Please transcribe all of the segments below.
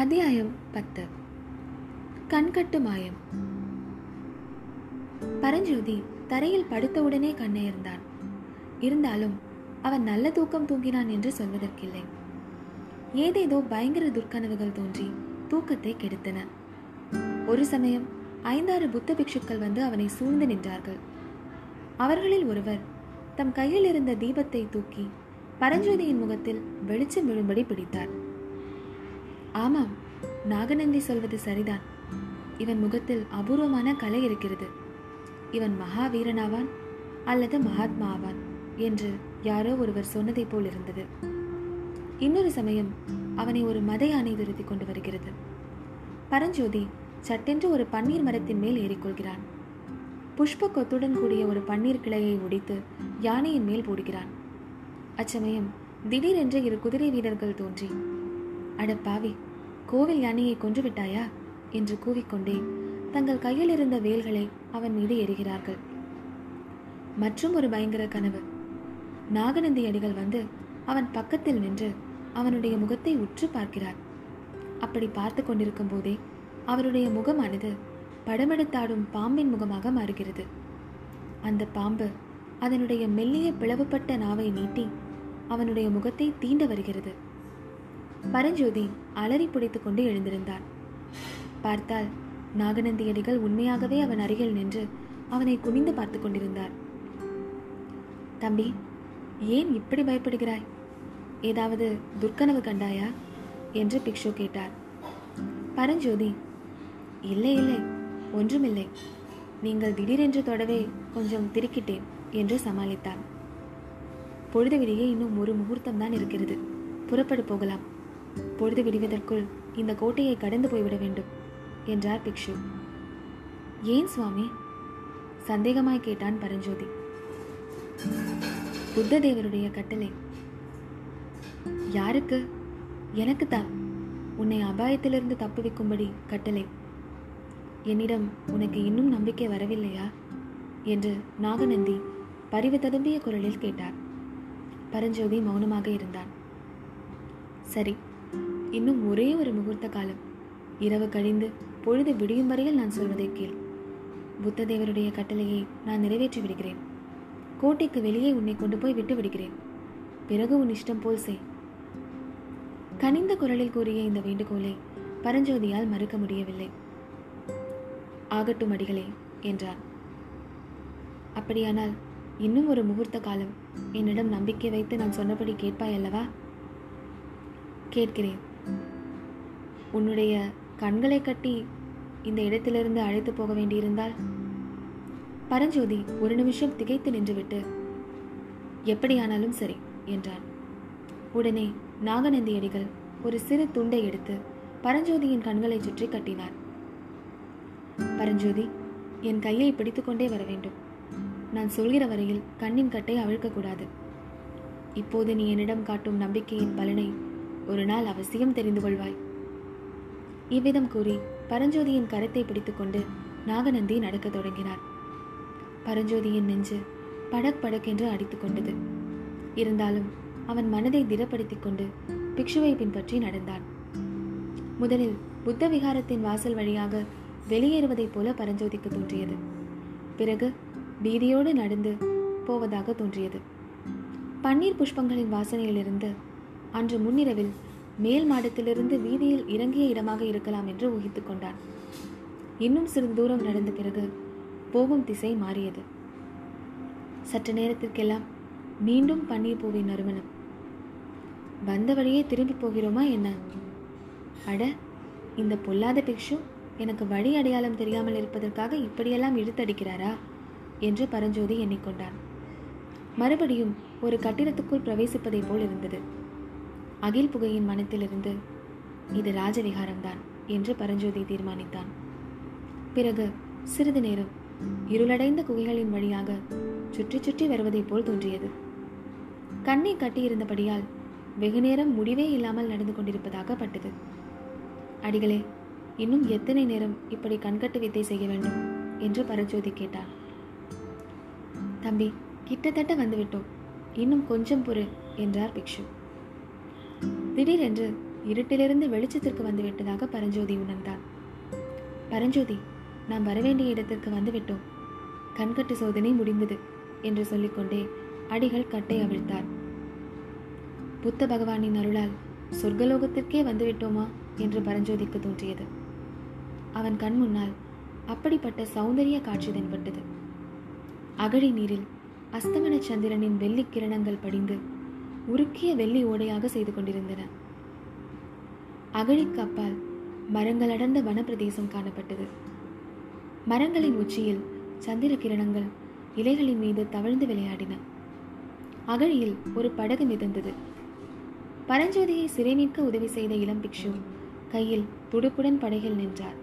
அத்தியாயம் பத்து. கண்கட்டு மாயம். பரஞ்சோதி தரையில் படுத்தவுடனே கண்ணயர்ந்தான் இருந்தாலும் அவன் நல்ல தூக்கம் தூங்கினான் என்று சொல்வதற்கில்லை. ஏதேதோ பயங்கர துர்க்கனவுகள் தோன்றி தூக்கத்தை கெடுத்தன. ஒரு சமயம் ஐந்தாறு புத்த பிக்ஷுக்கள் வந்து அவனை சூழ்ந்து நின்றார்கள். அவர்களில் ஒருவர் தம் கையில் இருந்த தீபத்தை தூக்கி பரஞ்சோதியின் முகத்தில் வெளிச்சம் விழும்படி பிடித்தார். ஆமாம் நாகநந்தி சொல்வது சரிதான். இவன் முகத்தில் அபூர்வமான கலை இருக்கிறது. இவன் மகாவீரனாவான் அல்லது மகாத்மா ஆவான் என்று யாரோ ஒருவர் சொன்னதைப் போல் இருந்தது. இன்னொரு சமயம் அவனை ஒரு மத யானை துரத்தி கொண்டு வருகிறது. பரஞ்சோதி சட்டென்று ஒரு பன்னீர் மரத்தின் மேல் ஏறிக்கொள்கிறான். புஷ்ப கொத்துடன் கூடிய ஒரு பன்னீர் கிளையை ஒடித்து யானையின் மேல் போடுகிறான். அச்சமயம் திடீரென்று இரு குதிரை வீரர்கள் தோன்றி அட பாவி கோவில் யானையை கொன்று விட்டாயா? என்று கூவிக்கொண்டே தங்கள் கையில் இருந்த வேல்களை அவன் மீது எறிகிறார்கள். மற்றும் ஒரு பயங்கர கனவு. நாகநந்தி அடிகள் வந்து அவன் பக்கத்தில் நின்று அவனுடைய முகத்தை உற்று பார்க்கிறார். அப்படி பார்த்து கொண்டிருக்கும் போதே அவருடைய முகமானது படமெடுத்தாடும் பாம்பின் முகமாக மாறுகிறது. அந்த பாம்பு அதனுடைய மெல்லிய பிளவுபட்ட நாவை நீட்டி அவனுடைய முகத்தை தீண்ட வருகிறது. பரஞ்சோதி அலறி பிடித்து கொண்டு எழுந்திருந்தான் பார்த்தால் நாகநந்தியடிகள் உண்மையாகவே அவன் அருகில் நின்று அவனை குனிந்து பார்த்து கொண்டிருந்தார். தம்பி ஏன் இப்படி பயப்படுகிறாய்? ஏதாவது துர்க்கனவு கண்டாயா? என்று பிக்ஷு கேட்டார். பரஞ்சோதி இல்லை இல்லை ஒன்றுமில்லை. நீங்கள் திடீரென்று தொடவே கொஞ்சம் திருக்கிட்டேன் என்று சமாளித்தான் பொழுது விடியே இன்னும் ஒரு முகூர்த்தம் தான் இருக்கிறது. புறப்படு போகலாம். பொழுது விடுவதற்குள் இந்த கோட்டையை கடந்து போய்விட வேண்டும் என்றார் பிக்ஷு. ஏன் சுவாமி? சந்தேகமாய் கேட்டான் பரஞ்சோதி. புத்த தேவருடைய கட்டளை. யாருக்கு? எனக்குத்தான். உன்னை அபாயத்திலிருந்து தப்புவிக்கும்படி கட்டளை. என்னிடம் உனக்கு இன்னும் நம்பிக்கை வரவில்லையா? என்று நாகநந்தி பரிவு ததும்பிய குரலில் கேட்டார். பரஞ்சோதி மௌனமாக இருந்தான். சரி இன்னும் ஒரே ஒரு முகூர்த்த காலம். இரவு கழிந்து பொழுது விடியும் வரையில் நான் சொல்வதை கேள். புத்ததேவருடைய கட்டளையை நான் நிறைவேற்றி விடுகிறேன். கோட்டைக்கு வெளியே உன்னை கொண்டு போய் விட்டு விடுகிறேன். பிறகு உன் இஷ்டம் போல் செய். கனிந்த குரலில் கூறிய இந்த வேண்டுகோளை பரஞ்சோதியால் மறுக்க முடியவில்லை. ஆகட்டும் அடிகளே என்றார் அப்படியானால் இன்னும் ஒரு முகூர்த்த காலம் என்னிடம் நம்பிக்கை வைத்து நான் சொன்னபடி கேட்பாய் அல்லவா? கேட்கிறேன். உன்னுடைய கண்களை கட்டி இந்த இடத்திலிருந்து அழைத்து போக வேண்டியிருந்தால்? பரஞ்சோதி ஒரு நிமிஷம் திகைத்து நின்றுவிட்டு எப்படியானாலும் சரி என்றான். உடனே நாகநந்தியடிகள் ஒரு சிறு துண்டை எடுத்து பரஞ்சோதியின் கண்களை சுற்றி கட்டினார். பரஞ்சோதி என் கையை பிடித்துக்கொண்டே வர வேண்டும். நான் சொல்கிற வரையில் கண்ணின் கட்டை அவிழ்க்கக்கூடாது இப்போது நீ என்னிடம் காட்டும் நம்பிக்கையின் பலனை ஒரு நாள் அவசியம் தெரிந்து கொள்வாய். இவ்விதம் கூறி பரஞ்சோதியின் கரத்தை பிடித்துக்கொண்டு நாகநந்தி நடக்கத் தொடங்கினார். பரஞ்சோதியின் நெஞ்சு படக் படக்கென்று அடித்துக் கொண்டது. இருந்தாலும் அவன் மனதை திடப்படுத்திக் கொண்டு பிக்ஷுவை பின்பற்றி நடந்தான். முதலில் புத்த விகாரத்தின் வாசல் வழியாக வெளியேறுவதைப் போல பரஞ்சோதிக்கு தோன்றியது. பிறகு பீதியோடு நடந்து போவதாக தோன்றியது. பன்னீர் புஷ்பங்களின் வாசனையிலிருந்து அன்று முன்னிரவில் மேல் மாடத்திலிருந்து வீதியில் இறங்கிய இடமாக இருக்கலாம் என்று ஊகித்து கொண்டான். இன்னும் சிறிது தூரம் நடந்த பிறகு போகும் திசை மாறியது. சற்று நேரத்திற்கெல்லாம் மீண்டும் பன்னீர் பூவின் நறுமணம். வந்த வழியே திரும்பி போகிறோமா என்ன? அட இந்த பொல்லாத பிக்ஷு எனக்கு வழி அடையாளம் தெரியாமல் இருப்பதற்காக இப்படியெல்லாம் இழுத்தடிக்கிறாரா? என்று பரஞ்சோதி எண்ணிக்கொண்டான். மறுபடியும் ஒரு கட்டிடத்துக்குள் பிரவேசிப்பதைப் போல் இருந்தது. அகில் புகையின் மனத்திலிருந்து இது ராஜவிகாரம்தான் என்று பரஞ்சோதி தீர்மானித்தான். பிறகு சிறிது நேரம் இருளடைந்த குகைகளின் வழியாக சுற்றி சுற்றி வருவதைப் போல் தோன்றியது. கண்ணை கட்டியிருந்தபடியால் வெகுநேரம் முடிவே இல்லாமல் நடந்து கொண்டிருப்பதாக பட்டது. அடிகளே இன்னும் எத்தனை நேரம் இப்படி கண்கட்டு வித்தை செய்ய வேண்டும்? என்று பரஞ்சோதி கேட்டான். தம்பி கிட்டத்தட்ட வந்துவிட்டோம். இன்னும் கொஞ்சம் பொறு என்றார் பிக்ஷு. திடீரென்று இருட்டிலிருந்து வெளிச்சத்திற்கு வந்துவிட்டதாக பரஞ்சோதி உணர்ந்தான் பரஞ்சோதி நாம் வரவேண்டிய இடத்திற்கு வந்துவிட்டோம் கண்கட்டு சோதனை முடிந்தது என்று சொல்லிக்கொண்டே அடிகள் கட்டை அவிழ்த்தார் புத்த பகவானின் அருளால் சொர்க்கலோகத்திற்கே வந்துவிட்டோமா என்று பரஞ்சோதிக்கு தோன்றியது. அவன் கண் முன்னால் அப்படிப்பட்ட சௌந்தரிய காட்சி தென்பட்டது. அகழி நீரில் அஸ்தமன சந்திரனின் வெள்ளி கிரணங்கள் படிந்து உருக்கிய வெள்ளி ஓடையாக செய்து கொண்டிருந்தன. அகழிக்கு அப்பால் மரங்கள் அடர்ந்த வனப்பிரதேசம் காணப்பட்டது. மரங்களின் உச்சியில் சந்திர கிரணங்கள் இலைகளின் மீது தவழ்ந்து விளையாடின. அகழியில் ஒரு படகு மிதந்தது. பரஞ்சோதியை சிறை மீட்க உதவி செய்த இளம் பிக்ஷு கையில் துடுப்புடன் படகில் நின்றார்.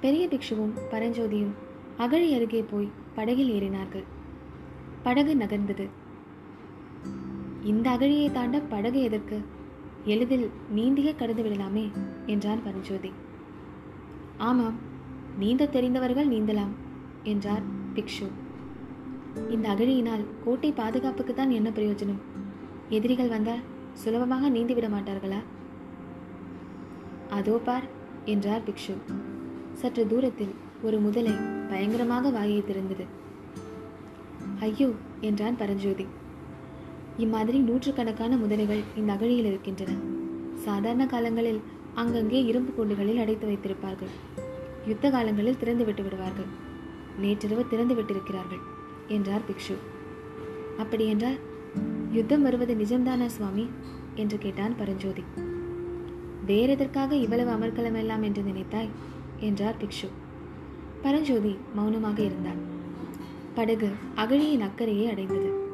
பெரிய பிக்ஷுவும் பரஞ்சோதியும் அகழி அருகே போய் படகில் ஏறினார்கள். படகு நகர்ந்தது. இந்த அகழியை தாண்ட படகு எதற்கு? எளிதில் நீந்தியே கடந்து விடலாமே என்றான் பரஞ்சோதி. ஆமாம் நீந்த தெரிந்தவர்கள் நீந்தலாம் என்றார் பிக்ஷு. இந்த அகழியினால் கோட்டை பாதுகாப்புக்கு தான் என்ன பிரயோஜனம்? எதிரிகள் வந்தால் சுலபமாக நீந்திவிட மாட்டார்களா? அதோ பார் என்றார் பிக்ஷு. சற்று தூரத்தில் ஒரு முதலை பயங்கரமாக வாயை திறந்தது. ஐயோ என்றான் பரஞ்சோதி. இம்மாதிரி நூற்றுக்கணக்கான முதலைகள் இந்த அகழியில் இருக்கின்றன. சாதாரண காலங்களில் அங்கங்கே இரும்பு கூண்டுகளில் அடைத்து வைத்திருப்பார்கள். யுத்த காலங்களில் திறந்து விட்டு விடுவார்கள். நேற்றிரவு திறந்து விட்டிருக்கிறார்கள் என்றார் பிக்ஷு. அப்படியென்றால் யுத்தம் வருவது நிஜம்தானா சுவாமி? என்று கேட்டான் பரஞ்சோதி. வேறெதற்காக இவ்வளவு அமர்க்கலம் எல்லாம் என்று நினைத்தாய்? என்றார் பிக்ஷு. பரஞ்சோதி மௌனமாக இருந்தார் படகு அகழியின் அக்கறையை அடைந்தது.